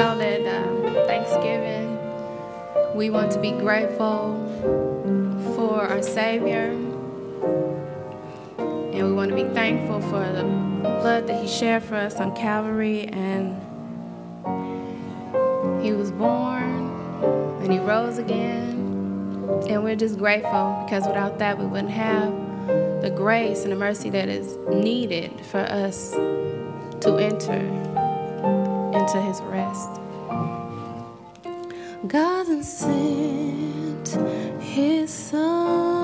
know that um, Thanksgiving, we want to be grateful for our Savior. And we want to be thankful for the blood that He shed for us on Calvary. And He was born and He rose again. And we're just grateful because without that, we wouldn't have the grace and the mercy that is needed for us to enter into his rest. God sent his son.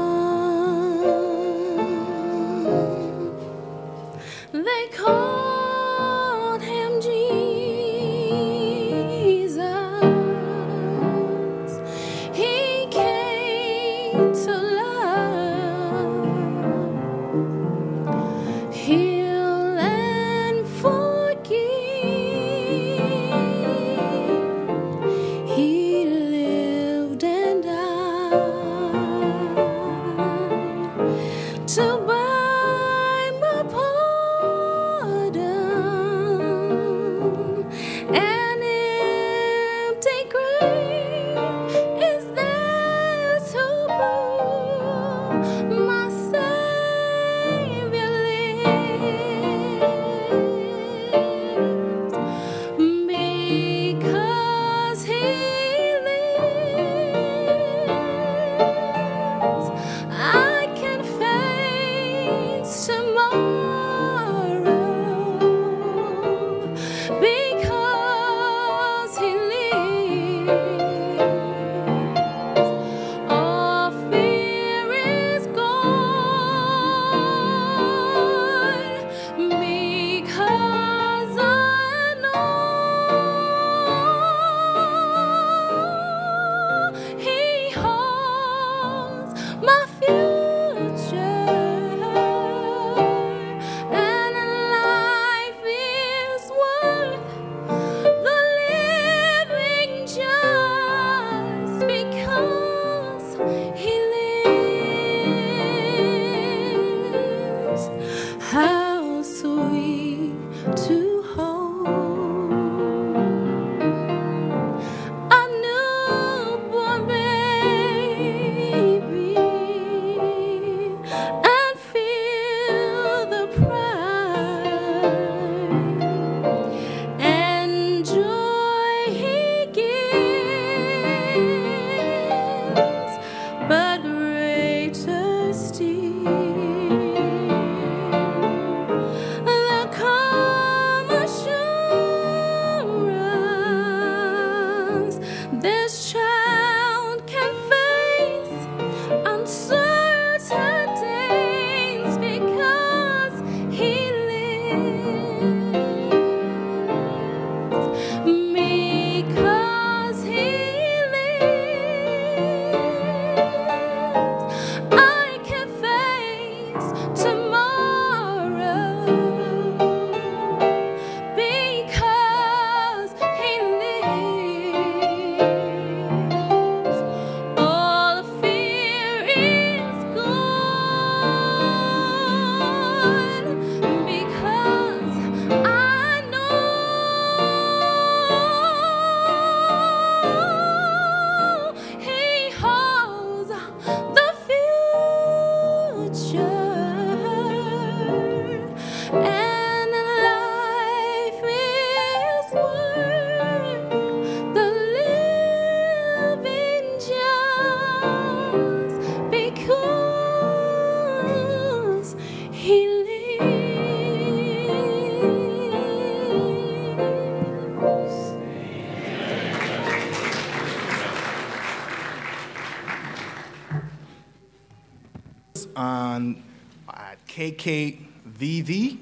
KKVV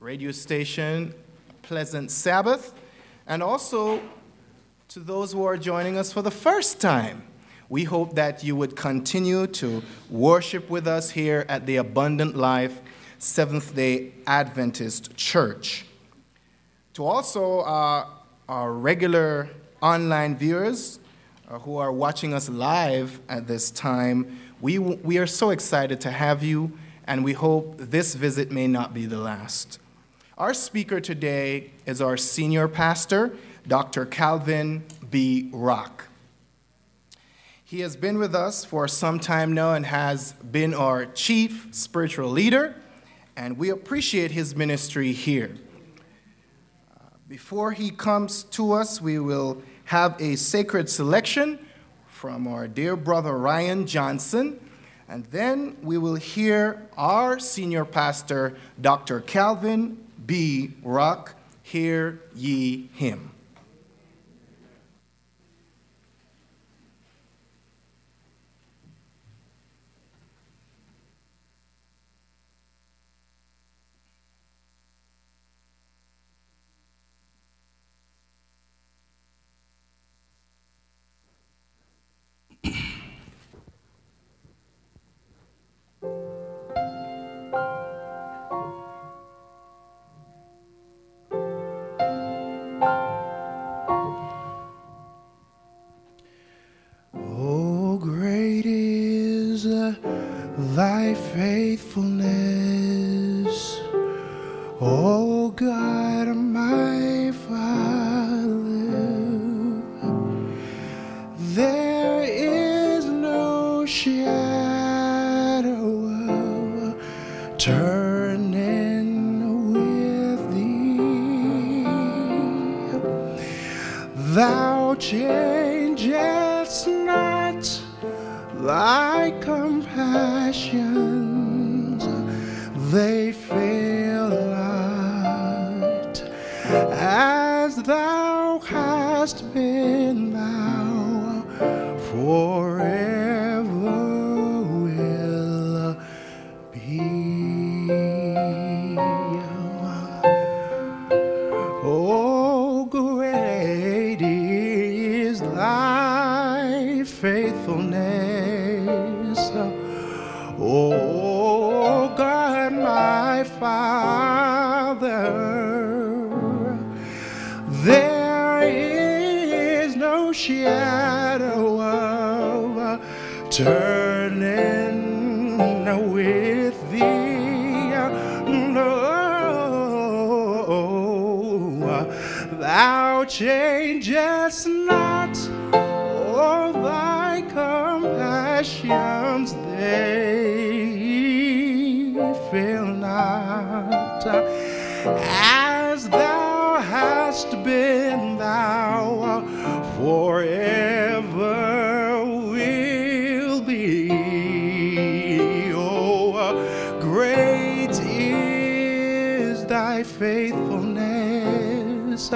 radio station, Pleasant Sabbath, and also to those who are joining us for the first time. We hope that you would continue to worship with us here at the Abundant Life Seventh day Adventist Church. To also uh, our regular online viewers uh, who are watching us live at this time, we, we are so excited to have you, and we hope this visit may not be the last. Our speaker today is our senior pastor, Dr. Calvin B. Rock. He has been with us for some time now and has been our chief spiritual leader, and we appreciate his ministry here. Before he comes to us, we will have a sacred selection from our dear brother Ryan Johnson, and then we will hear our senior pastor, Dr. Calvin B. Rock, hear ye him. faithfulness.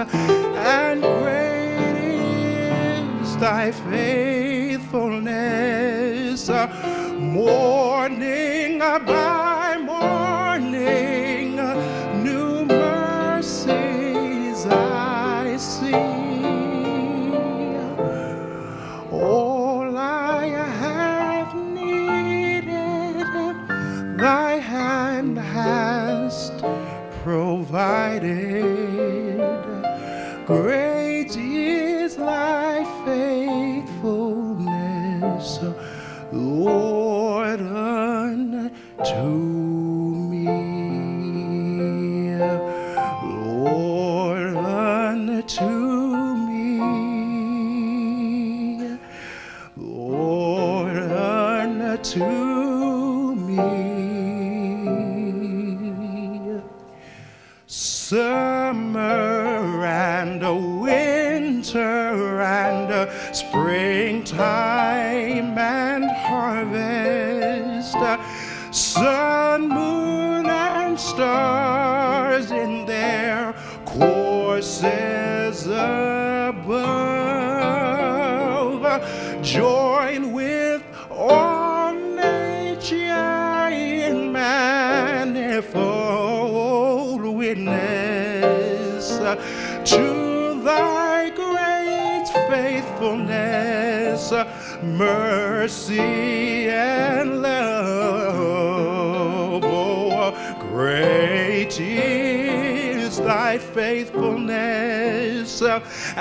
And great is thy faithfulness. Uh, morning by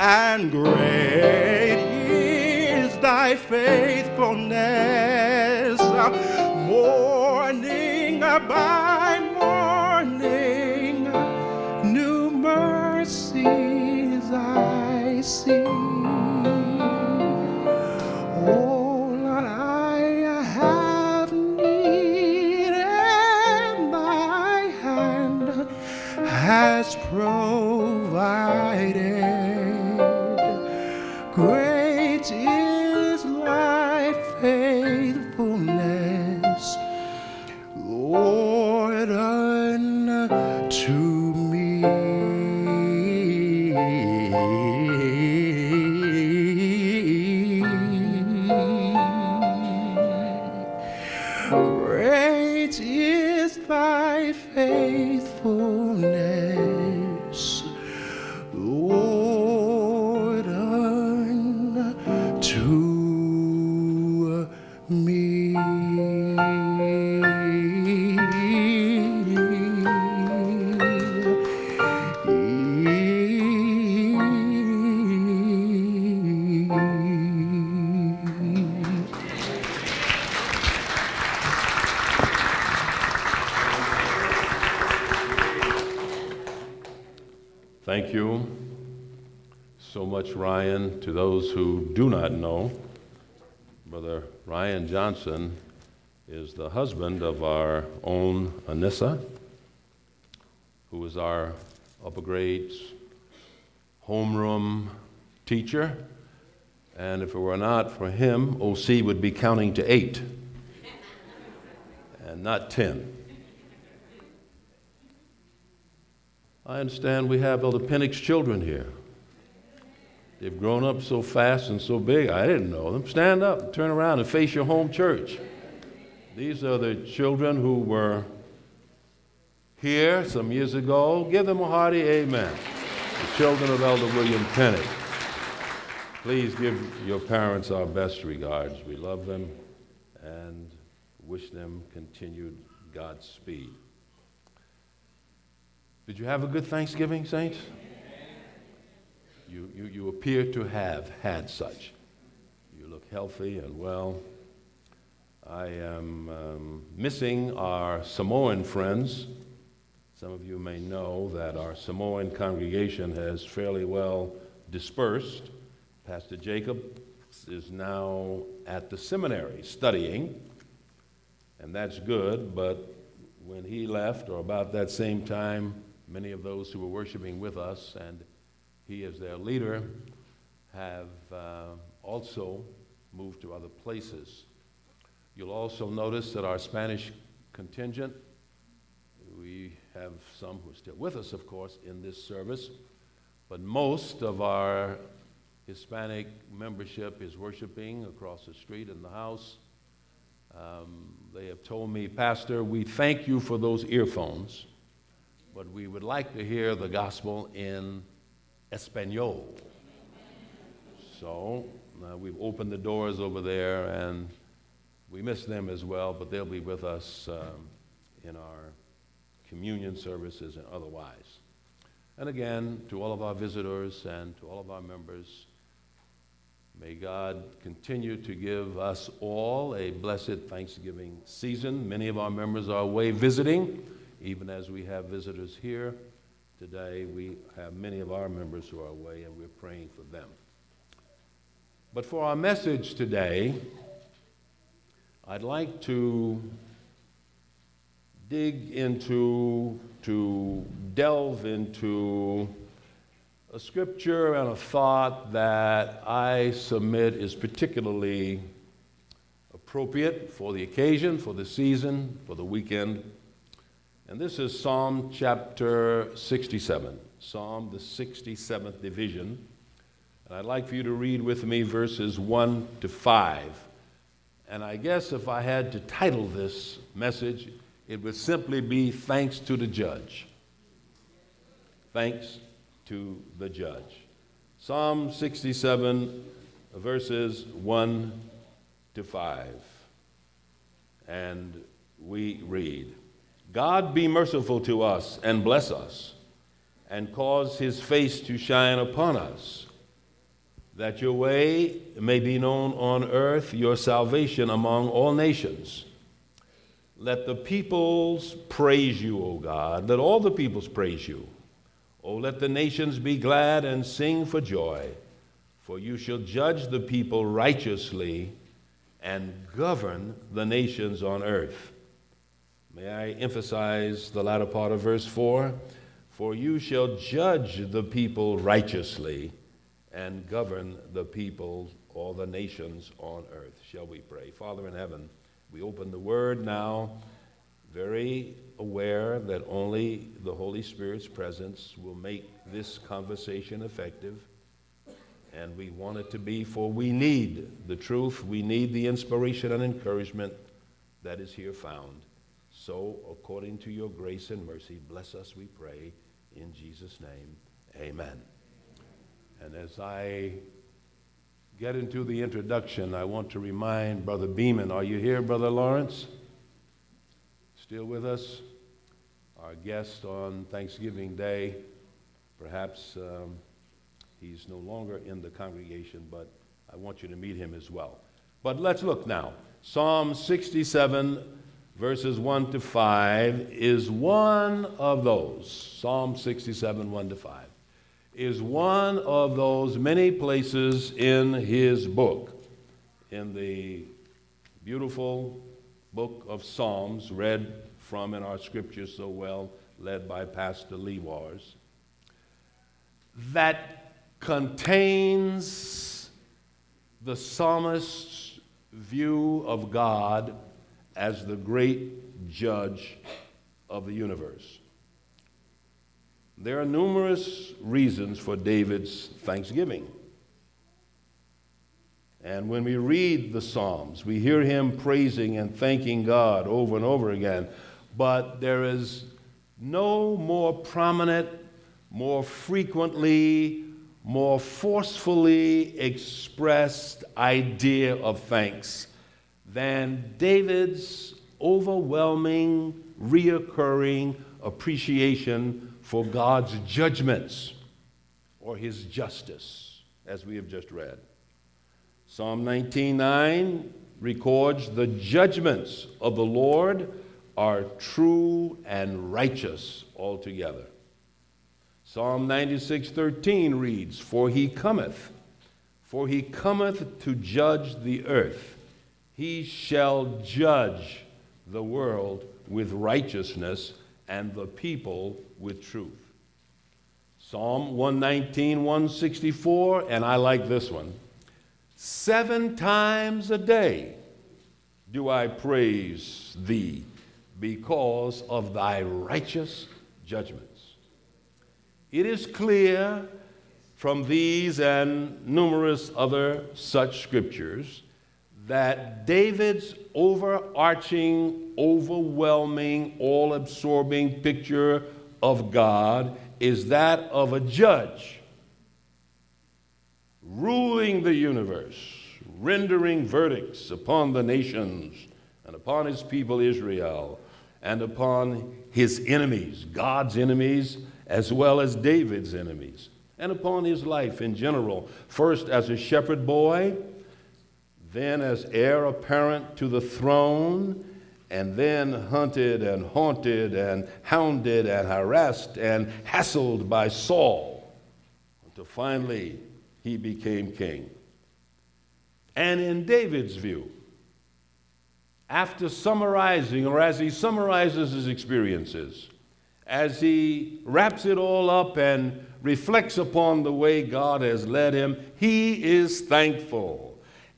and great is thy faithfulness. Morning by morning, new mercies I has To those who do not know, Brother Ryan Johnson is the husband of our own Anissa, who is our upper grades homeroom teacher. And if it were not for him, OC would be counting to eight and not ten. I understand we have Elder Pennick's children here. They've grown up so fast and so big, I didn't know them. Stand up, turn around, and face your home church. These are the children who were here some years ago. Give them a hearty amen. The children of Elder William Pennick. Please give your parents our best regards. We love them and wish them continued Godspeed. Did you have a good Thanksgiving, saints? You, you, you appear to have had such. You look healthy and well. I am um, missing our Samoan friends. Some of you may know that our Samoan congregation has fairly well dispersed. Pastor Jacob is now at the seminary studying, and that's good, but when he left, or about that same time, many of those who were worshiping with us and he as their leader have uh, also moved to other places. You'll also notice that our Spanish contingent, we have some who are still with us, of course, in this service, but most of our Hispanic membership is worshiping across the street in the house. Um, they have told me, Pastor, we thank you for those earphones, but we would like to hear the gospel in Espanol. So uh, we've opened the doors over there, and we miss them as well, but they'll be with us um, in our communion services and otherwise. And again, to all of our visitors and to all of our members, may God continue to give us all a blessed Thanksgiving season. Many of our members are away visiting, even as we have visitors here. Today, we have many of our members who are away, and we're praying for them. But for our message today, I'd like to dig into, to delve into a scripture and a thought that I submit is particularly appropriate for the occasion, for the season, for the weekend. And this is Psalm chapter 67, Psalm the 67th division. And I'd like for you to read with me verses 1 to 5. And I guess if I had to title this message, it would simply be Thanks to the Judge. Thanks to the Judge. Psalm 67, verses 1 to 5. And we read God be merciful to us and bless us, and cause his face to shine upon us, that your way may be known on earth, your salvation among all nations. Let the peoples praise you, O God. Let all the peoples praise you. O let the nations be glad and sing for joy, for you shall judge the people righteously and govern the nations on earth. May I emphasize the latter part of verse 4? For you shall judge the people righteously and govern the people or the nations on earth. Shall we pray? Father in heaven, we open the word now, very aware that only the Holy Spirit's presence will make this conversation effective. And we want it to be, for we need the truth, we need the inspiration and encouragement that is here found. So, according to your grace and mercy, bless us, we pray, in Jesus' name. Amen. And as I get into the introduction, I want to remind Brother Beeman are you here, Brother Lawrence? Still with us? Our guest on Thanksgiving Day. Perhaps um, he's no longer in the congregation, but I want you to meet him as well. But let's look now. Psalm 67, verses 1 to 5, is one of those. Psalm 67, 1 to 5 is one of those many places in his book, in the beautiful book of Psalms, read from in our scriptures so well, led by Pastor Lee Wars, that contains the psalmist's view of God as the great judge of the universe. There are numerous reasons for David's thanksgiving. And when we read the Psalms, we hear him praising and thanking God over and over again. But there is no more prominent, more frequently, more forcefully expressed idea of thanks than David's overwhelming, reoccurring appreciation for God's judgments or his justice, as we have just read. Psalm 19:9 records the judgments of the Lord are true and righteous altogether. Psalm 96:13 reads, "For he cometh, for he cometh to judge the earth. He shall judge the world with righteousness and the people with truth. Psalm 119, 164, and I like this one. Seven times a day do I praise thee because of thy righteous judgments. It is clear from these and numerous other such scriptures that David's overarching, overwhelming, all absorbing picture of God is that of a judge ruling the universe, rendering verdicts upon the nations and upon his people Israel and upon his enemies, God's enemies, as well as David's enemies, and upon his life in general. First, as a shepherd boy, then as heir apparent to the throne, and then hunted and haunted and hounded and harassed and hassled by Saul until finally he became king. And in David's view, after summarizing, or as he summarizes his experiences, as he wraps it all up and reflects upon the way God has led him, he is thankful.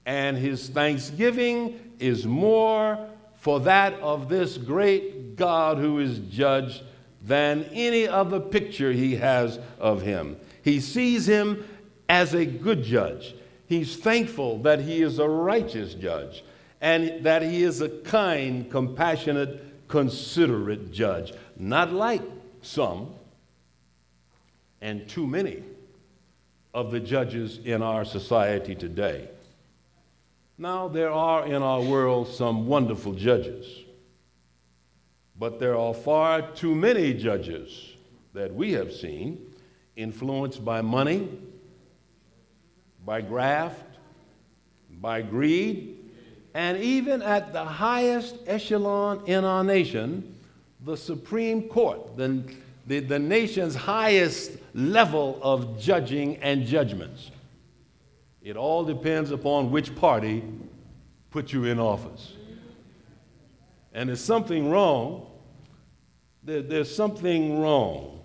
And his thanksgiving is more for that of this great God who is judge than any other picture he has of him. He sees him as a good judge. He's thankful that he is a righteous judge and that he is a kind, compassionate, considerate judge. Not like some and too many of the judges in our society today. Now, there are in our world some wonderful judges, but there are far too many judges that we have seen influenced by money, by graft, by greed, and even at the highest echelon in our nation, the Supreme Court, the, the, the nation's highest level of judging and judgments. It all depends upon which party put you in office. And there's something wrong. There, there's something wrong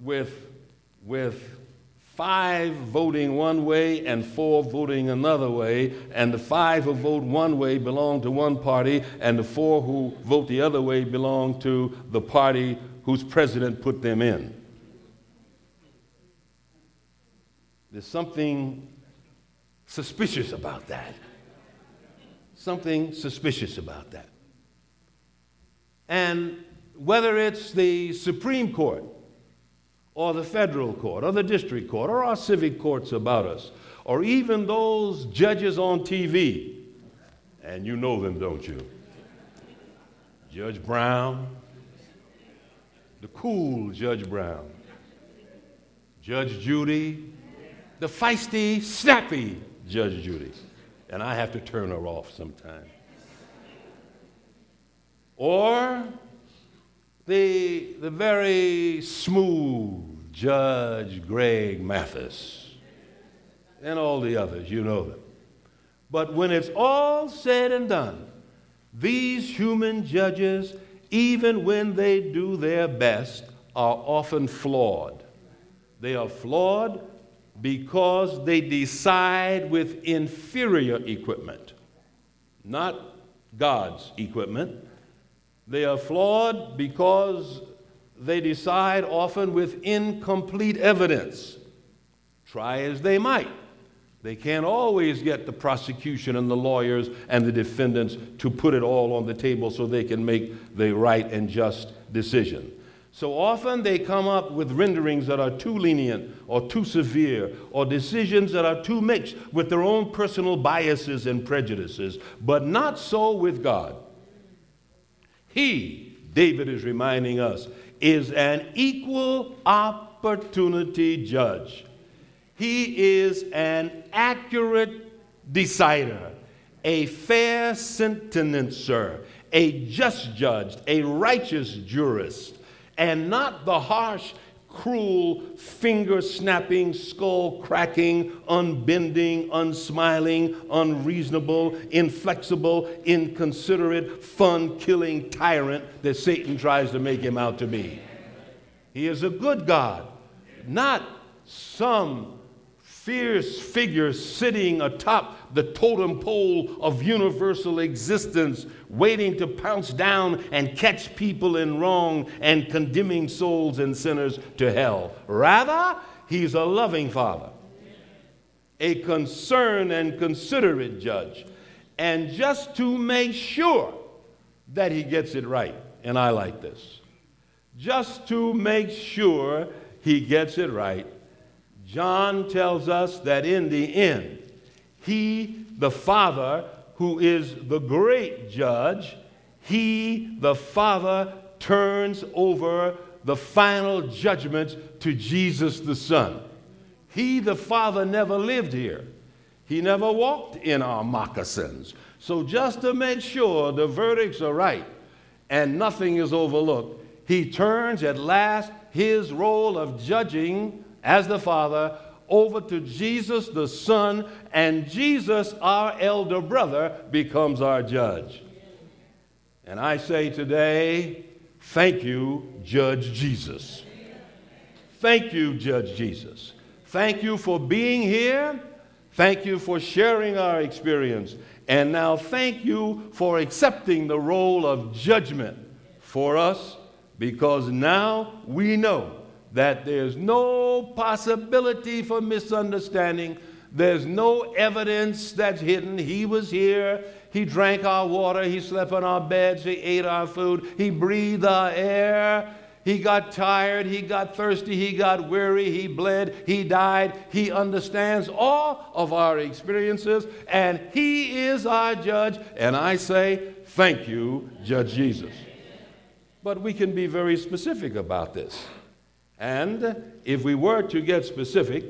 with, with five voting one way and four voting another way, and the five who vote one way belong to one party, and the four who vote the other way belong to the party whose president put them in. There's something suspicious about that. Something suspicious about that. And whether it's the Supreme Court, or the federal court or the district court or our civic courts about us, or even those judges on TV. And you know them, don't you? Judge Brown, the cool Judge Brown, Judge Judy, the feisty, snappy Judge Judy. And I have to turn her off sometime. Or the, the very smooth Judge Greg Mathis, and all the others, you know them. But when it's all said and done, these human judges, even when they do their best, are often flawed. They are flawed because they decide with inferior equipment, not God's equipment they are flawed because they decide often with incomplete evidence. Try as they might, they can't always get the prosecution and the lawyers and the defendants to put it all on the table so they can make the right and just decision. So often they come up with renderings that are too lenient or too severe or decisions that are too mixed with their own personal biases and prejudices, but not so with God. He, David is reminding us, is an equal opportunity judge. He is an accurate decider, a fair sentencer, a just judge, a righteous jurist, and not the harsh cruel, finger snapping, skull cracking, unbending, unsmiling, unreasonable, inflexible, inconsiderate, fun killing tyrant that Satan tries to make him out to be. He is a good God, not some fierce figure sitting atop the totem pole of universal existence, waiting to pounce down and catch people in wrong and condemning souls and sinners to hell. Rather, he's a loving father, a concerned and considerate judge. And just to make sure that he gets it right, and I like this, just to make sure he gets it right, John tells us that in the end, he, the Father, who is the great judge, he, the Father, turns over the final judgment to Jesus the Son. He, the Father, never lived here. He never walked in our moccasins. So, just to make sure the verdicts are right and nothing is overlooked, he turns at last his role of judging as the Father over to Jesus the Son, and Jesus, our elder brother, becomes our judge. And I say today, thank you, Judge Jesus. Thank you, Judge Jesus. Thank you for being here. Thank you for sharing our experience. And now thank you for accepting the role of judgment for us because now we know that there's no possibility for misunderstanding. There's no evidence that's hidden. He was here. He drank our water. He slept on our beds. He ate our food. He breathed our air. He got tired. He got thirsty. He got weary. He bled. He died. He understands all of our experiences. And He is our judge. And I say, thank you, Judge Jesus. But we can be very specific about this. And if we were to get specific,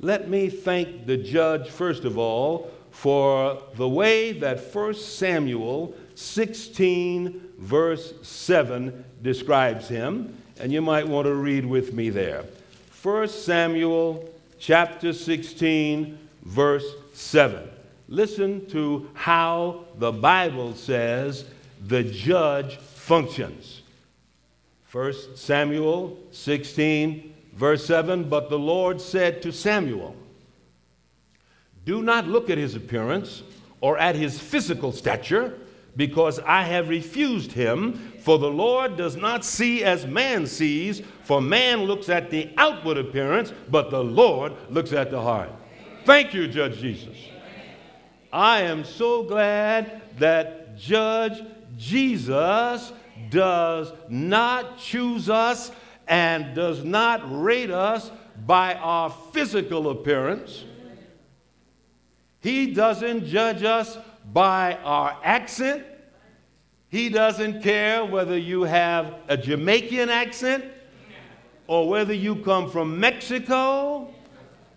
let me thank the judge, first of all, for the way that 1 Samuel 16, verse 7, describes him. And you might want to read with me there. 1 Samuel chapter 16, verse 7. Listen to how the Bible says the judge functions. 1 Samuel 16, Verse 7 But the Lord said to Samuel, Do not look at his appearance or at his physical stature, because I have refused him. For the Lord does not see as man sees, for man looks at the outward appearance, but the Lord looks at the heart. Thank you, Judge Jesus. I am so glad that Judge Jesus does not choose us and does not rate us by our physical appearance. He doesn't judge us by our accent. He doesn't care whether you have a Jamaican accent or whether you come from Mexico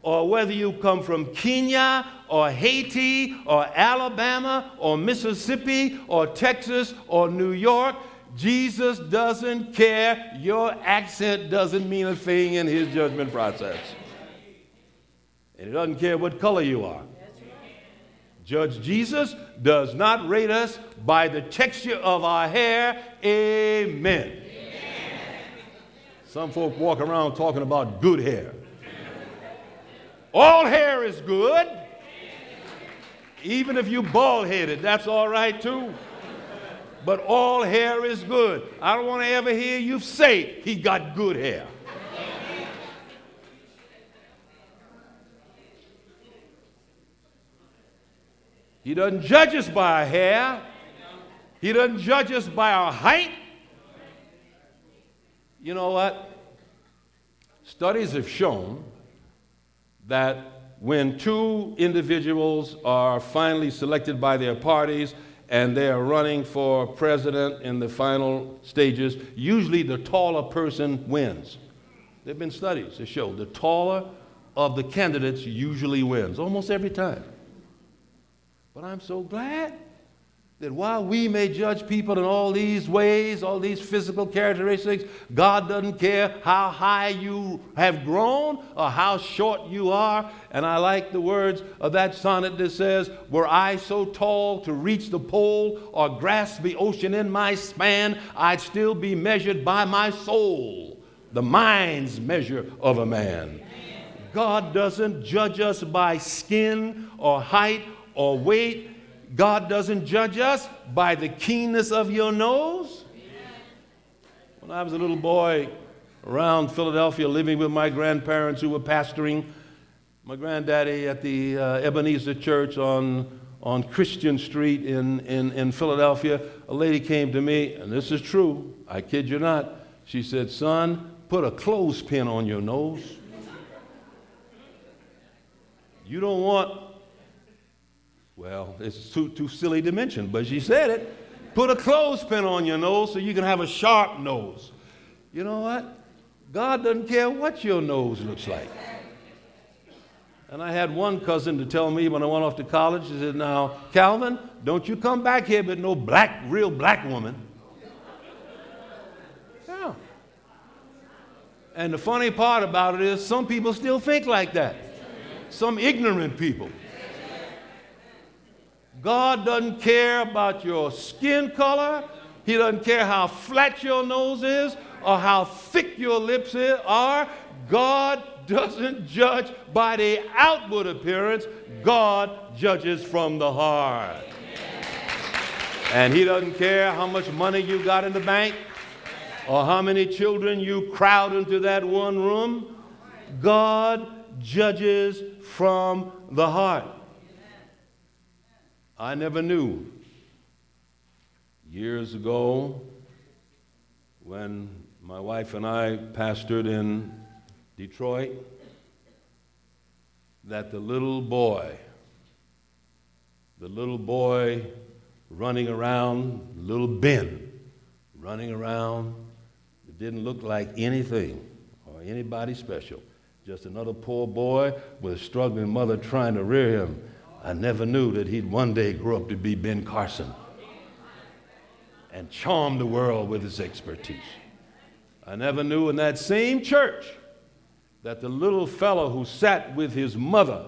or whether you come from Kenya or Haiti or Alabama or Mississippi or Texas or New York. Jesus doesn't care. Your accent doesn't mean a thing in his judgment process. And he doesn't care what color you are. Judge Jesus does not rate us by the texture of our hair. Amen. Some folk walk around talking about good hair. All hair is good. Even if you bald headed, that's all right too. But all hair is good. I don't want to ever hear you say he got good hair. He doesn't judge us by our hair. He doesn't judge us by our height. You know what? Studies have shown that when two individuals are finally selected by their parties and they are running for president in the final stages, usually the taller person wins. There have been studies that show the taller of the candidates usually wins, almost every time. But I'm so glad that while we may judge people in all these ways, all these physical characteristics, God doesn't care how high you have grown or how short you are. And I like the words of that sonnet that says, Were I so tall to reach the pole or grasp the ocean in my span, I'd still be measured by my soul, the mind's measure of a man. God doesn't judge us by skin or height or weight God doesn't judge us by the keenness of your nose. When I was a little boy around Philadelphia living with my grandparents who were pastoring, my granddaddy at the uh, Ebenezer Church on, on Christian Street in, in, in Philadelphia, a lady came to me, and this is true, I kid you not. She said, Son, put a clothespin on your nose. You don't want well, it's too, too silly to mention, but she said it. Put a clothespin on your nose so you can have a sharp nose. You know what? God doesn't care what your nose looks like. And I had one cousin to tell me when I went off to college, he said, Now, Calvin, don't you come back here with no black, real black woman. Yeah. And the funny part about it is, some people still think like that. Some ignorant people. God doesn't care about your skin color. He doesn't care how flat your nose is or how thick your lips are. God doesn't judge by the outward appearance, God judges from the heart. And He doesn't care how much money you got in the bank or how many children you crowd into that one room. God judges from the heart. I never knew. Years ago, when my wife and I pastored in Detroit, that the little boy, the little boy running around, little Ben, running around, it didn't look like anything or anybody special. Just another poor boy with a struggling mother trying to rear him I never knew that he'd one day grow up to be Ben Carson and charm the world with his expertise. I never knew in that same church that the little fellow who sat with his mother,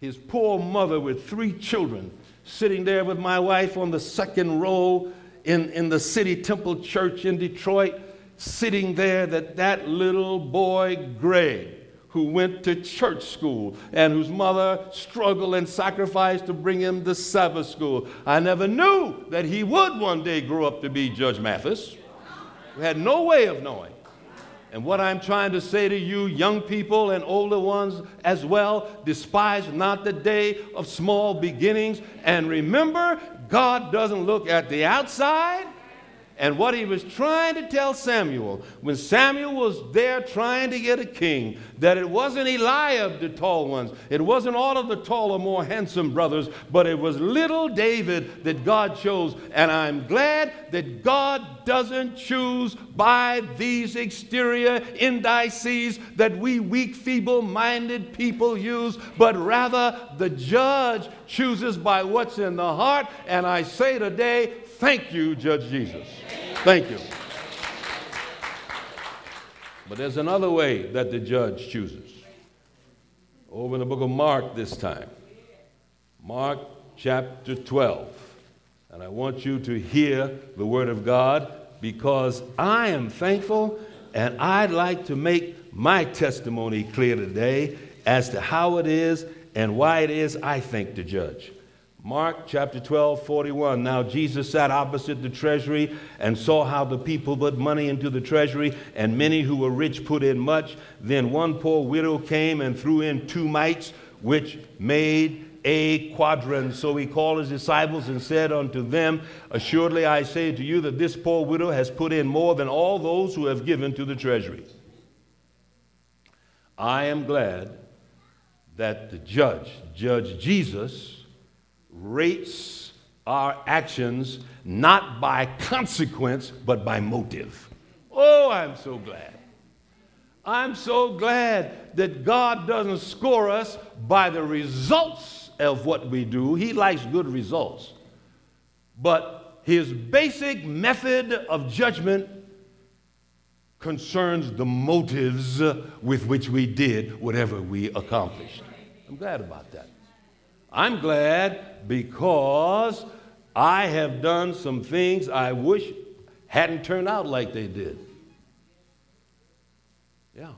his poor mother with three children, sitting there with my wife on the second row in, in the City Temple Church in Detroit, sitting there that that little boy, Greg, who went to church school and whose mother struggled and sacrificed to bring him to Sabbath school. I never knew that he would one day grow up to be Judge Mathis. We had no way of knowing. And what I'm trying to say to you, young people and older ones as well, despise not the day of small beginnings. And remember, God doesn't look at the outside, and what he was trying to tell Samuel, when Samuel was there trying to get a king, that it wasn't Eliab, the tall ones, it wasn't all of the taller, more handsome brothers, but it was little David that God chose. And I'm glad that God doesn't choose by these exterior indices that we weak, feeble minded people use, but rather the judge chooses by what's in the heart. And I say today, Thank you, Judge Jesus. Thank you. But there's another way that the judge chooses. Over in the book of Mark this time. Mark chapter 12. And I want you to hear the word of God because I am thankful and I'd like to make my testimony clear today as to how it is and why it is I thank the judge. Mark chapter 12, 41. Now Jesus sat opposite the treasury and saw how the people put money into the treasury, and many who were rich put in much. Then one poor widow came and threw in two mites, which made a quadrans. So he called his disciples and said unto them, Assuredly I say to you that this poor widow has put in more than all those who have given to the treasury. I am glad that the judge, Judge Jesus, rates our actions not by consequence, but by motive. Oh, I'm so glad. I'm so glad that God doesn't score us by the results of what we do. He likes good results. But his basic method of judgment concerns the motives with which we did whatever we accomplished. I'm glad about that. I'm glad because I have done some things I wish hadn't turned out like they did. Yeah.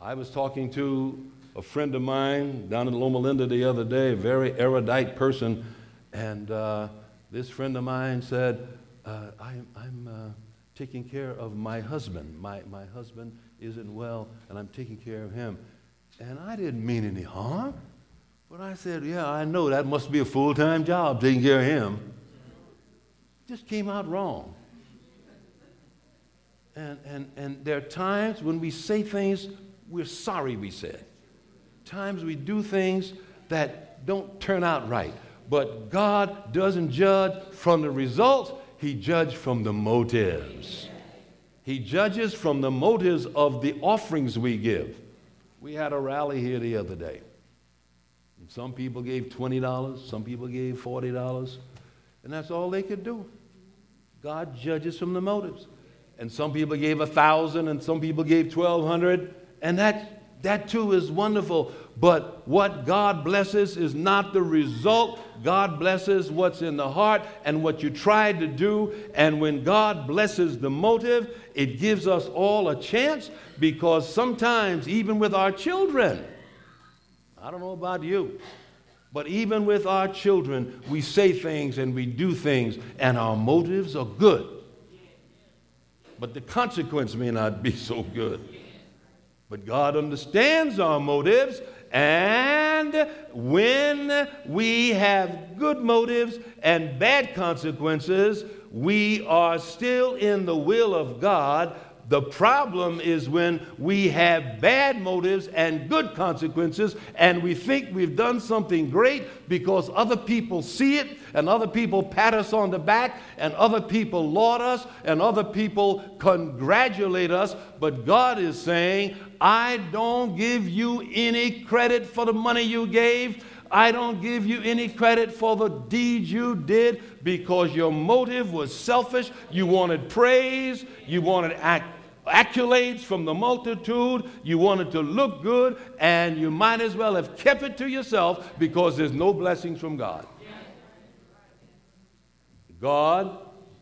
I was talking to a friend of mine down in Loma Linda the other day, a very erudite person, and uh, this friend of mine said, uh, I, am uh, taking care of my husband. My, my husband isn't well, and I'm taking care of him. And I didn't mean any harm. But I said, Yeah, I know that must be a full time job taking care of him. Just came out wrong. And, and, and there are times when we say things we're sorry we said. Times we do things that don't turn out right. But God doesn't judge from the results, He judges from the motives. He judges from the motives of the offerings we give. We had a rally here the other day. Some people gave $20, some people gave $40, and that's all they could do. God judges from the motives. And some people gave a thousand, and some people gave twelve hundred, and that that too is wonderful. But what God blesses is not the result. God blesses what's in the heart and what you tried to do. And when God blesses the motive, it gives us all a chance because sometimes, even with our children, I don't know about you, but even with our children, we say things and we do things, and our motives are good. But the consequence may not be so good. But God understands our motives, and when we have good motives and bad consequences, we are still in the will of God the problem is when we have bad motives and good consequences, and we think we've done something great because other people see it, and other people pat us on the back, and other people laud us, and other people congratulate us. But God is saying, I don't give you any credit for the money you gave. I don't give you any credit for the deeds you did because your motive was selfish. You wanted praise, you wanted accolades from the multitude, you wanted to look good, and you might as well have kept it to yourself because there's no blessings from God. God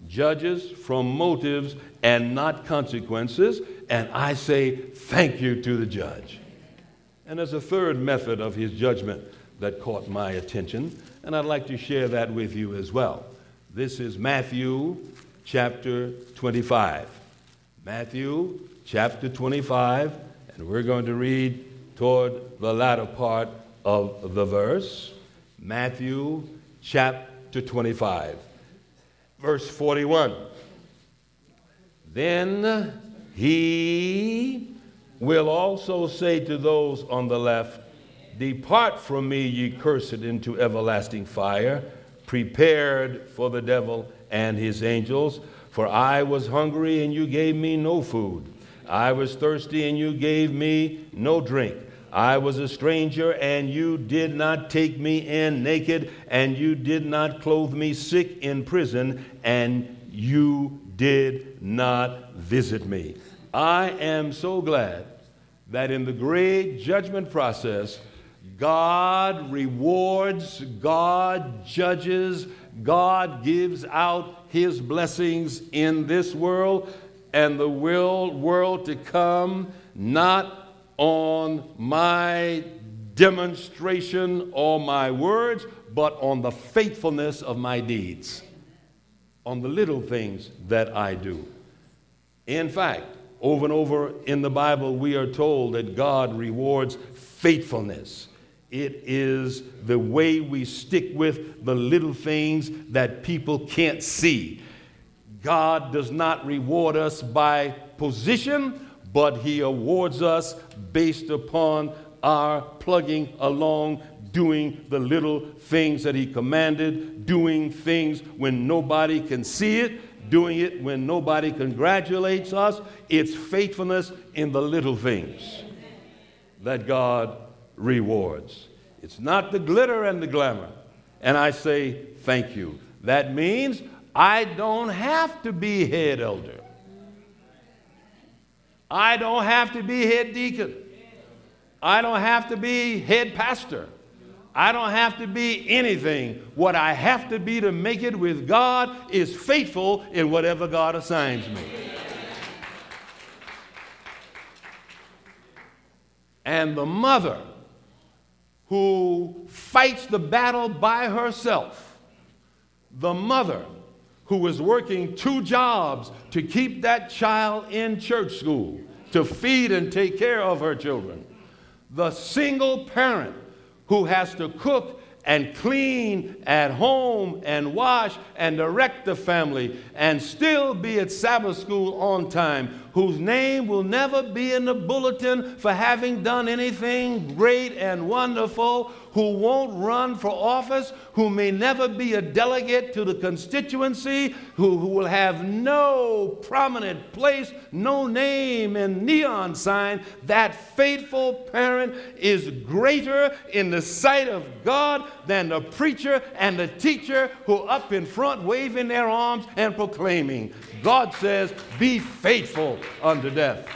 judges from motives and not consequences, and I say thank you to the judge. And there's a third method of his judgment that caught my attention, and I'd like to share that with you as well. This is Matthew chapter 25. Matthew chapter 25, and we're going to read toward the latter part of the verse. Matthew chapter 25, verse 41. Then he will also say to those on the left, Depart from me, ye cursed, into everlasting fire, prepared for the devil and his angels. For I was hungry, and you gave me no food. I was thirsty, and you gave me no drink. I was a stranger, and you did not take me in naked, and you did not clothe me sick in prison, and you did not visit me. I am so glad that in the great judgment process, God rewards, God judges, God gives out his blessings in this world and the world, to come, not on my demonstration or my words, but on the faithfulness of my deeds, on the little things that I do. In fact, over and over in the Bible, we are told that God rewards faithfulness. It is the way we stick with the little things that people can't see. God does not reward us by position, but He awards us based upon our plugging along, doing the little things that He commanded, doing things when nobody can see it, doing it when nobody congratulates us. It's faithfulness in the little things that God rewards. It's not the glitter and the glamour. And I say, thank you. That means I don't have to be head elder. I don't have to be head deacon. I don't have to be head pastor. I don't have to be anything. What I have to be to make it with God is faithful in whatever God assigns me. And the mother who fights the battle by herself, the mother who is working two jobs to keep that child in church school, to feed and take care of her children, the single parent who has to cook and clean at home and wash and direct the family and still be at Sabbath school on time, whose name will never be in the bulletin for having done anything great and wonderful, who won't run for office, who may never be a delegate to the constituency, who, who will have no prominent place, no name and neon sign, that faithful parent is greater in the sight of God than the preacher and the teacher who up in front waving their arms and proclaiming. God says, Be faithful unto death,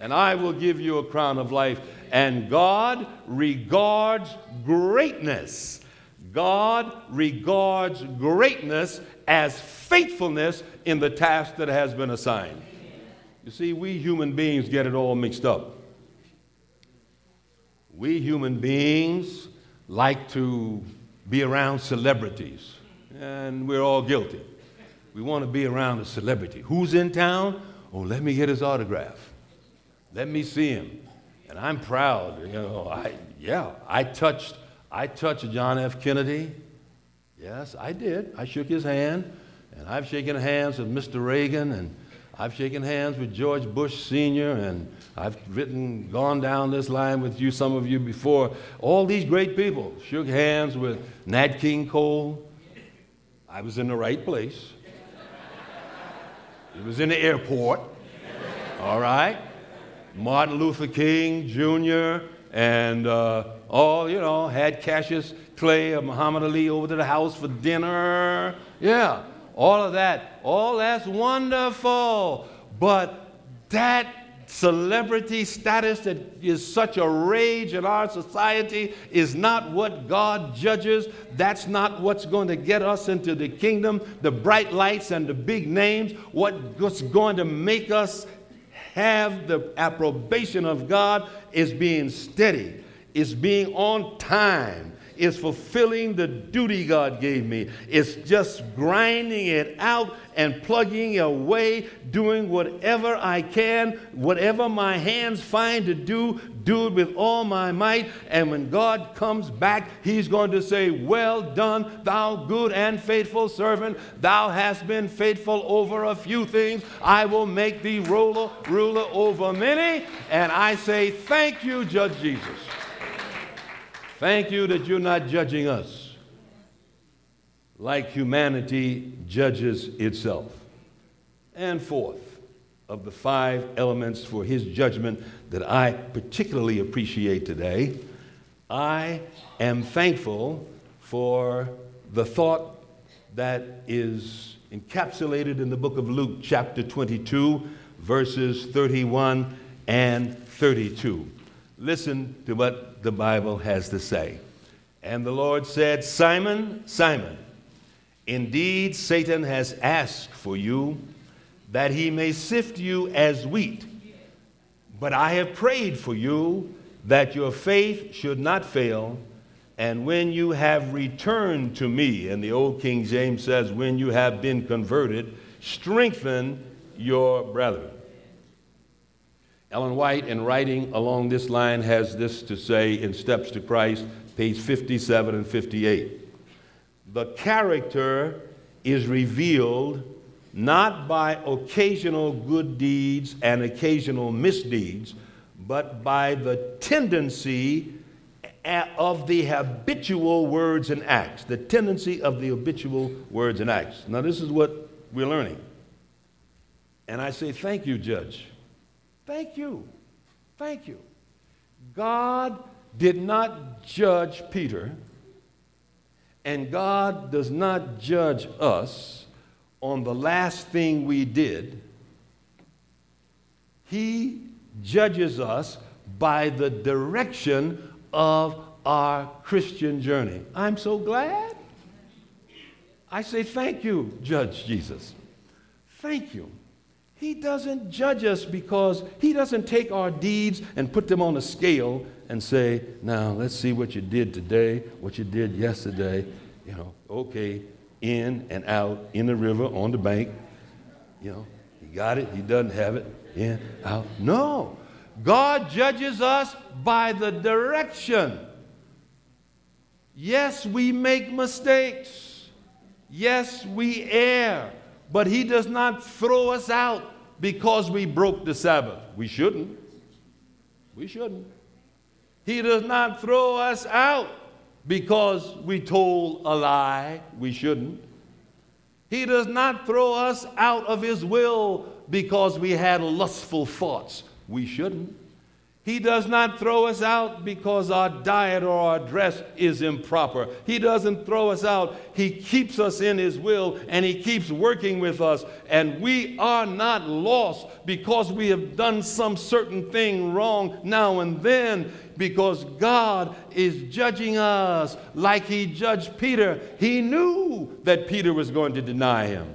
and I will give you a crown of life. And God regards greatness. God regards greatness as faithfulness in the task that has been assigned. You see, we human beings get it all mixed up. We human beings like to be around celebrities, and we're all guilty. We want to be around a celebrity. Who's in town? Oh, let me get his autograph. Let me see him. And I'm proud. You know, I yeah, I touched I touched John F. Kennedy. Yes, I did. I shook his hand, and I've shaken hands with Mr. Reagan, and I've shaken hands with George Bush Sr., and I've written, gone down this line with you, some of you before. All these great people shook hands with Nat King Cole. I was in the right place. It was in the airport. All right. Martin Luther King Jr. and uh, all, you know, had Cassius Clay or Muhammad Ali over to the house for dinner. Yeah, all of that. All that's wonderful. But that celebrity status that is such a rage in our society is not what God judges. That's not what's going to get us into the kingdom. The bright lights and the big names, what's going to make us have the approbation of God is being steady, is being on time, is fulfilling the duty God gave me. It's just grinding it out and plugging away, doing whatever I can, whatever my hands find to do, do it with all my might. And when God comes back, He's going to say, Well done, thou good and faithful servant. Thou hast been faithful over a few things. I will make thee ruler, ruler over many. And I say, Thank you, Judge Jesus. Thank you that you're not judging us like humanity judges itself. And fourth, of the five elements for his judgment that I particularly appreciate today, I am thankful for the thought that is encapsulated in the book of Luke, chapter 22, verses 31 and 32. Listen to what the Bible has to say. And the Lord said, Simon, Simon, indeed Satan has asked for you that he may sift you as wheat. But I have prayed for you that your faith should not fail. And when you have returned to me, and the old King James says, when you have been converted, strengthen your brethren. Ellen White, in writing along this line, has this to say in Steps to Christ, page 57 and 58. The character is revealed not by occasional good deeds and occasional misdeeds, but by the tendency of the habitual words and acts. The tendency of the habitual words and acts. Now, this is what we're learning. And I say, thank you, Judge. Thank you. Thank you. God did not judge Peter, and God does not judge us on the last thing we did. He judges us by the direction of our Christian journey. I'm so glad. I say thank you, Judge Jesus. Thank you. He doesn't judge us because He doesn't take our deeds and put them on a scale and say, now let's see what you did today, what you did yesterday. You know, okay, in and out, in the river, on the bank. You know, he got it, he doesn't have it, in, out. No. God judges us by the direction. Yes, we make mistakes. Yes, we err. But He does not throw us out because we broke the Sabbath. We shouldn't. We shouldn't. He does not throw us out because we told a lie. We shouldn't. He does not throw us out of His will because we had lustful thoughts. We shouldn't. He does not throw us out because our diet or our dress is improper. He doesn't throw us out. He keeps us in His will and He keeps working with us. And we are not lost because we have done some certain thing wrong now and then, because God is judging us like He judged Peter. He knew that Peter was going to deny Him.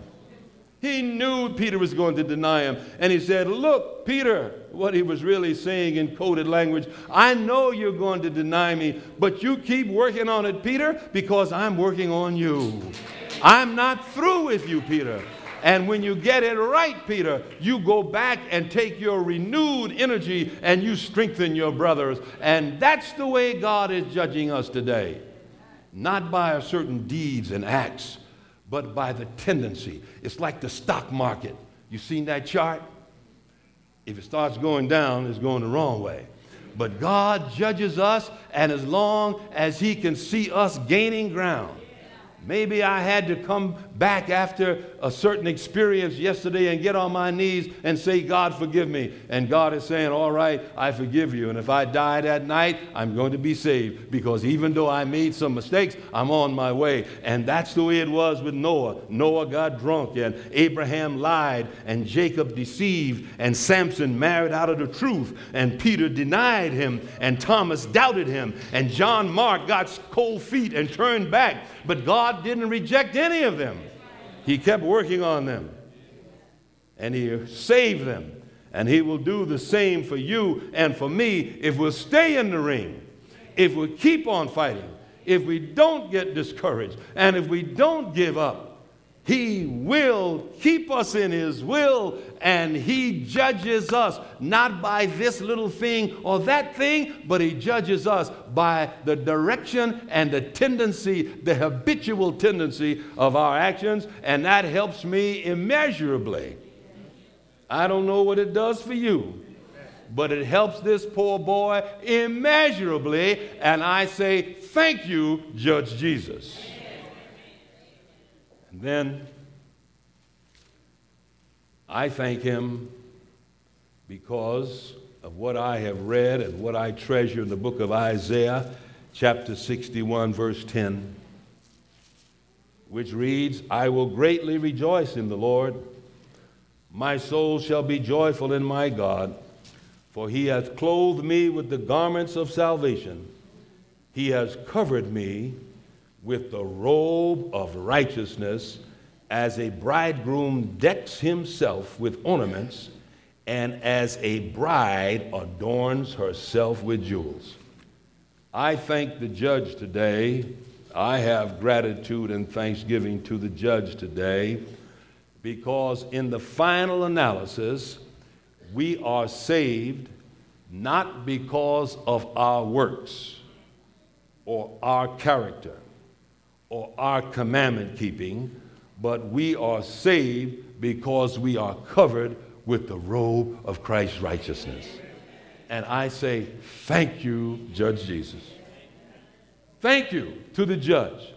He knew Peter was going to deny him. And he said, Look, Peter, what he was really saying in coded language, I know you're going to deny me, but you keep working on it, Peter, because I'm working on you. I'm not through with you, Peter. And when you get it right, Peter, you go back and take your renewed energy and you strengthen your brothers. And that's the way God is judging us today. Not by a certain deeds and acts, but by the tendency. It's like the stock market. You seen that chart? If it starts going down, it's going the wrong way. But God judges us, and as long as He can see us gaining ground, Maybe I had to come back after a certain experience yesterday and get on my knees and say, God, forgive me. And God is saying, All right, I forgive you. And if I die that night, I'm going to be saved because even though I made some mistakes, I'm on my way. And that's the way it was with Noah. Noah got drunk, and Abraham lied, and Jacob deceived, and Samson married out of the truth, and Peter denied him, and Thomas doubted him, and John Mark got cold feet and turned back. But God didn't reject any of them. He kept working on them. And He saved them. And He will do the same for you and for me if we'll stay in the ring, if we keep on fighting, if we don't get discouraged, and if we don't give up. He will keep us in His will, and He judges us not by this little thing or that thing, but He judges us by the direction and the tendency, the habitual tendency of our actions, and that helps me immeasurably. I don't know what it does for you, but it helps this poor boy immeasurably, and I say, Thank you, Judge Jesus. And then I thank him because of what I have read and what I treasure in the book of Isaiah, chapter 61, verse 10, which reads, I will greatly rejoice in the Lord. My soul shall be joyful in my God, for he hath clothed me with the garments of salvation. He has covered me with the robe of righteousness, as a bridegroom decks himself with ornaments, and as a bride adorns herself with jewels. I thank the judge today. I have gratitude and thanksgiving to the judge today because, in the final analysis, we are saved not because of our works or our character or our commandment keeping, but we are saved because we are covered with the robe of Christ's righteousness. And I say, thank you, Judge Jesus. Thank you to the judge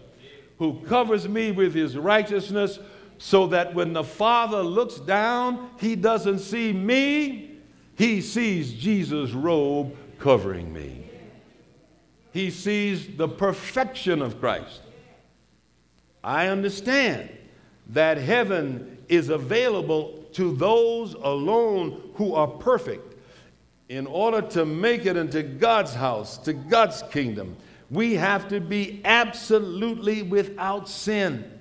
who covers me with his righteousness so that when the Father looks down, he doesn't see me, he sees Jesus' robe covering me. He sees the perfection of Christ. I understand that heaven is available to those alone who are perfect. In order to make it into God's house, to God's kingdom, we have to be absolutely without sin,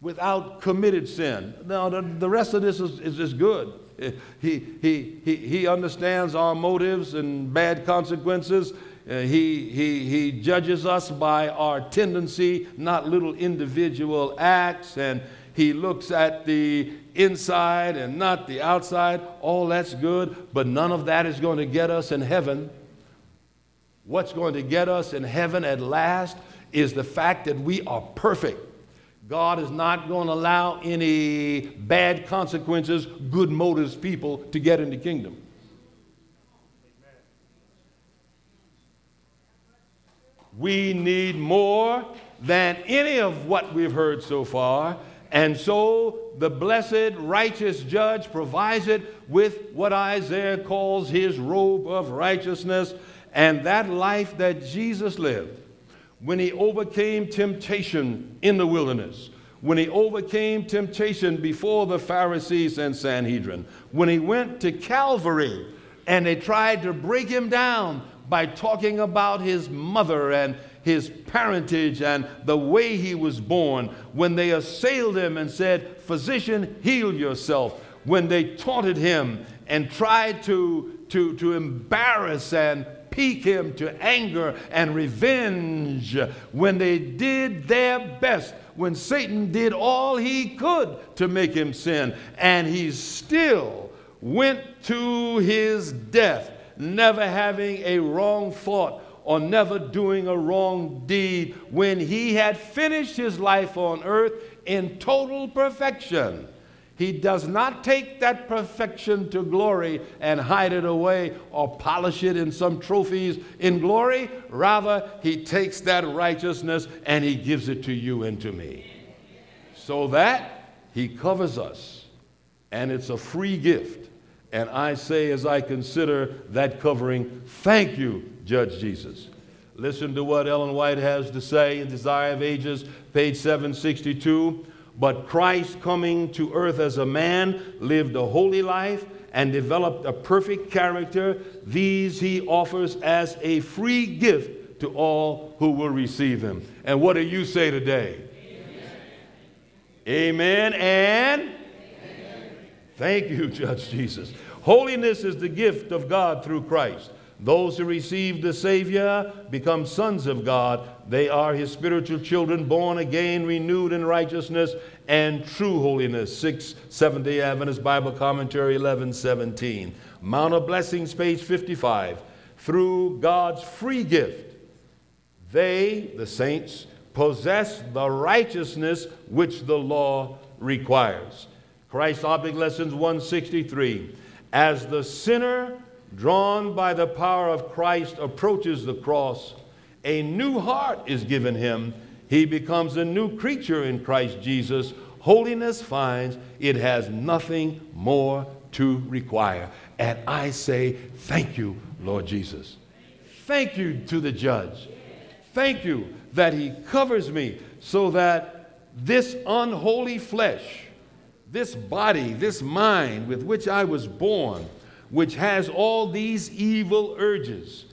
without committed sin. Now, the, the rest of this is, is just good. He, he, he, he understands our motives and bad consequences. Uh, he, he, he judges us by our tendency, not little individual acts, and he looks at the inside and not the outside. All that's good, but none of that is going to get us in heaven. What's going to get us in heaven at last is the fact that we are perfect. God is not going to allow any bad consequences, good motives people to get in the kingdom. We need more than any of what we've heard so far. And so the blessed, righteous judge provides it with what Isaiah calls his robe of righteousness and that life that Jesus lived when he overcame temptation in the wilderness, when he overcame temptation before the Pharisees and Sanhedrin, when he went to Calvary and they tried to break him down by talking about his mother and his parentage and the way he was born. When they assailed him and said, Physician, heal yourself. When they taunted him and tried to, to, to embarrass and pique him to anger and revenge. When they did their best, when Satan did all he could to make him sin, and he still went to his death never having a wrong thought or never doing a wrong deed when he had finished his life on earth in total perfection. He does not take that perfection to glory and hide it away or polish it in some trophies in glory. Rather, He takes that righteousness and He gives it to you and to me. So that He covers us. And it's a free gift. And I say, as I consider that covering, thank you, Judge Jesus. Listen to what Ellen White has to say in Desire of Ages, page 762. But Christ, coming to earth as a man, lived a holy life and developed a perfect character. These he offers as a free gift to all who will receive him. And what do you say today? Amen, Amen and. Thank you, Judge Jesus. Holiness is the gift of God through Christ. Those who receive the Savior become sons of God. They are his spiritual children, born again, renewed in righteousness and true holiness. 670 Adventist Bible Commentary 1117. Mount of Blessings, page 55. Through God's free gift, they, the saints, possess the righteousness which the law requires. Christ Object Lessons 163. As the sinner drawn by the power of Christ, approaches the cross, a new heart is given him. He becomes a new creature in Christ Jesus. Holiness finds it has nothing more to require. And I say, Thank you, Lord Jesus. Thank you to the judge. Thank you that he covers me so that this unholy flesh, this body, this mind with which I was born, which has all these evil urges,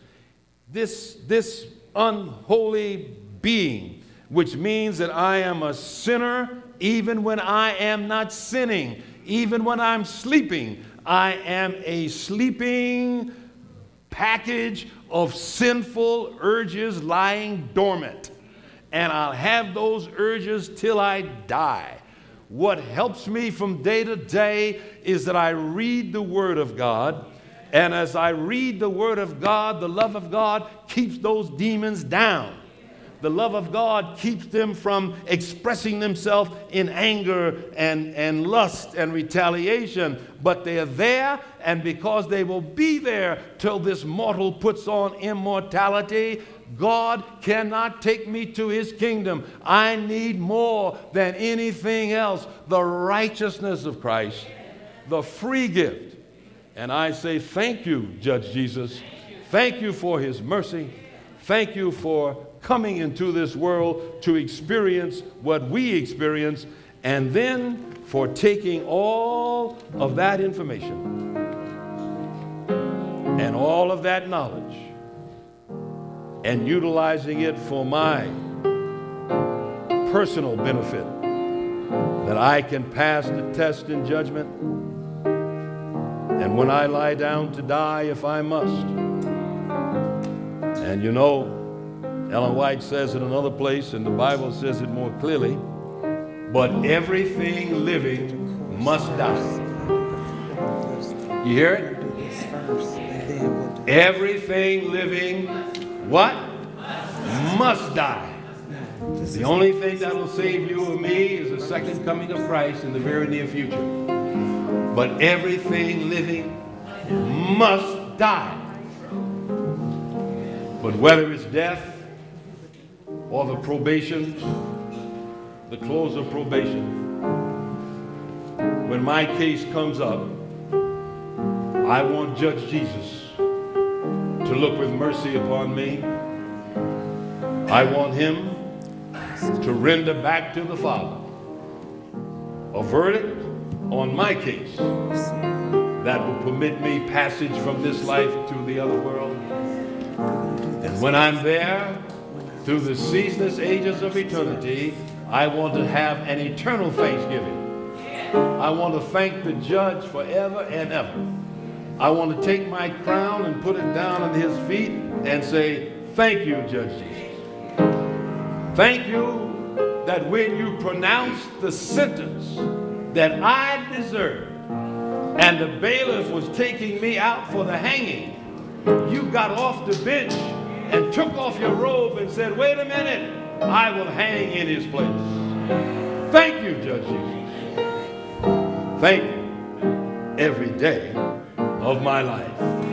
this, this unholy being, which means that I am a sinner even when I am not sinning, even when I'm sleeping. I am a sleeping package of sinful urges lying dormant. And I'll have those urges till I die. What helps me from day to day is that I read the Word of God. And as I read the Word of God, the love of God keeps those demons down. The love of God keeps them from expressing themselves in anger and, and lust and retaliation. But they're there, and because they will be there till this mortal puts on immortality, God cannot take me to his kingdom. I need more than anything else the righteousness of Christ, the free gift. And I say, Thank you, Judge Jesus. Thank you for his mercy. Thank you for coming into this world to experience what we experience, and then for taking all of that information and all of that knowledge and utilizing it for my personal benefit, that I can pass the test in judgment. And when I lie down to die, if I must, and you know, Ellen White says it another place, and the Bible says it more clearly, but everything living must die. You hear it? Everything living what? Must die. The only thing that will save you or me is the second coming of Christ in the very near future. But everything living must die. But whether it's death or the probation, the close of probation, when my case comes up, I want Judge Jesus to look with mercy upon me. I want him to render back to the Father a verdict on my case that will permit me passage from this life to the other world. And when I'm there, through the ceaseless ages of eternity, I want to have an eternal thanksgiving. I want to thank the judge forever and ever I want to take my crown and put it down at his feet and say, Thank you, Judge Jesus. Thank you that when you pronounced the sentence that I deserved, and the bailiff was taking me out for the hanging, you got off the bench and took off your robe and said, Wait a minute, I will hang in his place. Thank you, Judge Jesus. thank you every day of my life.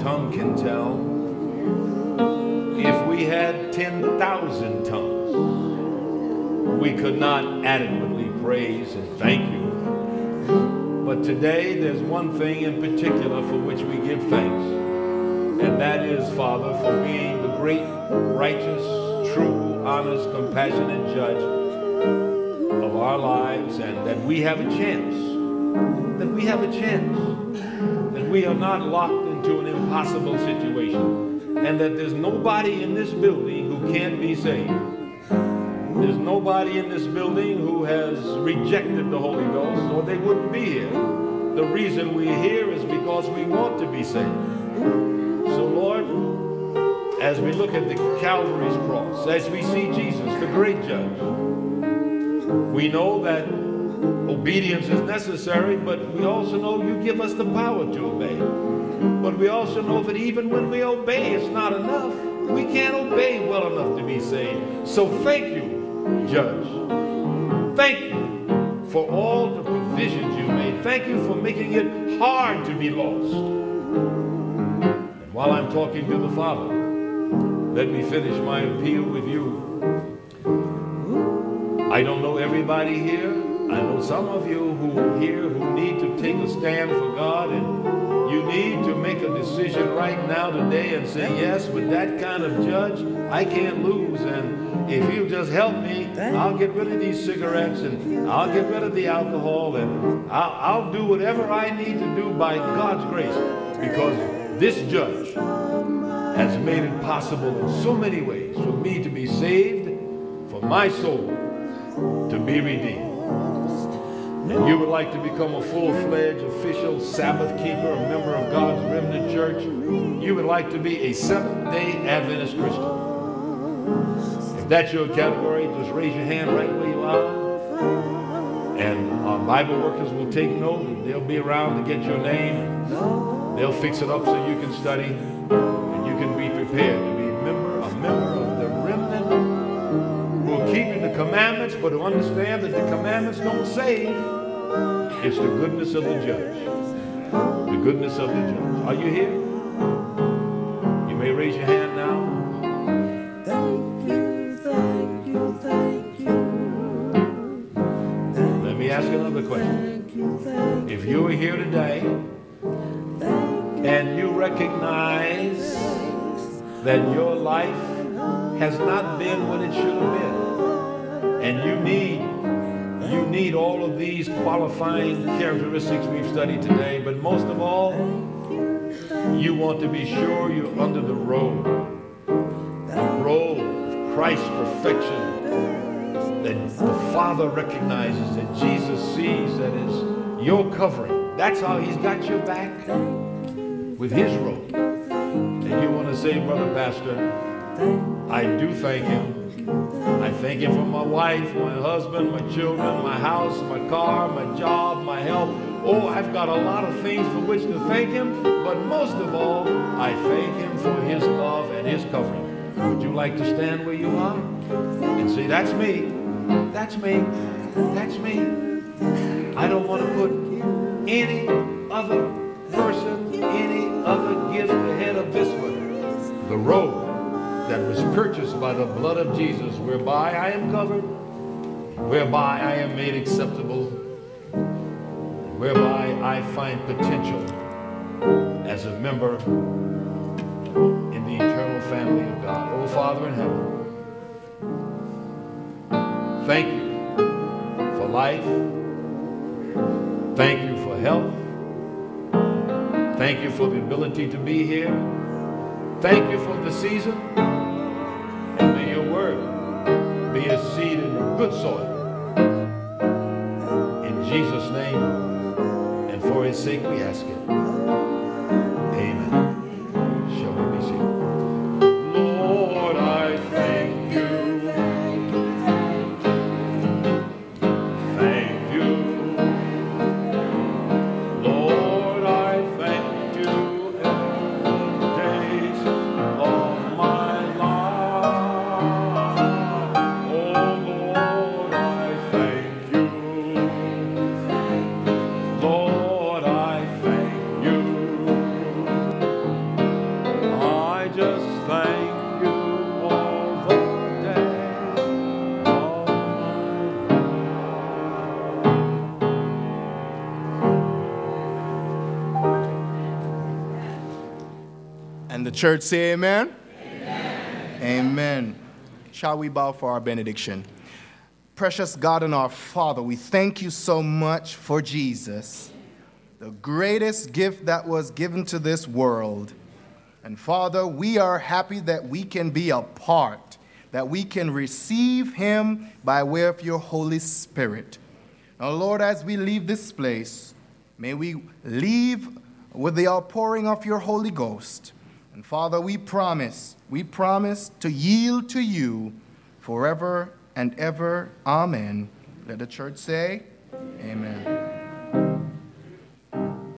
Tongue can tell. If we had 10,000 tongues, we could not adequately praise and thank you. But today, there's one thing in particular for which we give thanks. And that is, Father, for being the great, righteous, true, honest, compassionate judge of our lives, and that we have a chance. That we have a chance. That we are not locked into an impossible situation. And that there's nobody in this building who can't be saved. There's nobody in this building who has rejected the Holy Ghost, or they wouldn't be here. The reason we're here is because we want to be saved. So, Lord, as we look at the Calvary's cross, as we see Jesus, the great judge, we know that obedience is necessary, but we also know you give us the power to obey. But we also know that even when we obey, it's not enough. We can't obey well enough to be saved. So thank you, Judge. Thank you for all the provisions you made. Thank you for making it hard to be lost. And while I'm talking to the Father, let me finish my appeal with you. I don't know everybody here. I know some of you who are here who need to take a stand for God and you need to make a decision right now today and say, yes, with that kind of judge, I can't lose. And if you just help me, I'll get rid of these cigarettes and I'll get rid of the alcohol and I'll, I'll do whatever I need to do by God's grace because this judge has made it possible in so many ways for me to be saved, for my soul to be redeemed. And you would like to become a full-fledged official Sabbath keeper, a member of God's remnant church, you would like to be a Seventh-day Adventist Christian. If that's your category, just raise your hand right where you are. And our Bible workers will take note. They'll be around to get your name. They'll fix it up so you can study and you can be prepared to be a member, a member of the remnant who are keeping the commandments, but who understand that the commandments don't save. It's the goodness of the judge. The goodness of the judge. Are you here? You may raise your hand now. Thank you, thank you, thank you. Let me ask another question. Thank you, thank If you are here today and you recognize that your life has not been what it should have been, and you need you need all of these qualifying characteristics we've studied today, but most of all, you want to be sure you're under the robe, the robe of Christ's perfection that the Father recognizes, that Jesus sees, that is your covering. That's how He's got your back with His robe. And you want to say, Brother Pastor, I do thank Him. I thank Him for my wife, my husband, my children, my house, my car, my job, my health. Oh, I've got a lot of things for which to thank Him, but most of all, I thank Him for His love and His covering. Would you like to stand where you are and say, That's me, that's me, that's me? I don't want to put any other person, any other gift ahead of this one. The robe that was purchased by the blood of Jesus, whereby I am covered, whereby I am made acceptable, whereby I find potential as a member in the eternal family of God. Oh, Father in heaven, thank you for life. Thank you for health. Thank you for the ability to be here. Thank you for the season. Be a seed in good soil. In Jesus' name and for his sake we ask it. Church say amen? Amen. Amen. Shall we bow for our benediction? Precious God and our Father, we thank you so much for Jesus, the greatest gift that was given to this world. And Father, we are happy that we can be a part, that we can receive him by way of your Holy Spirit. Now, Lord, as we leave this place, may we leave with the outpouring of your Holy Ghost. And Father, we promise, we promise to yield to you forever and ever. Amen. Let the church say, Amen.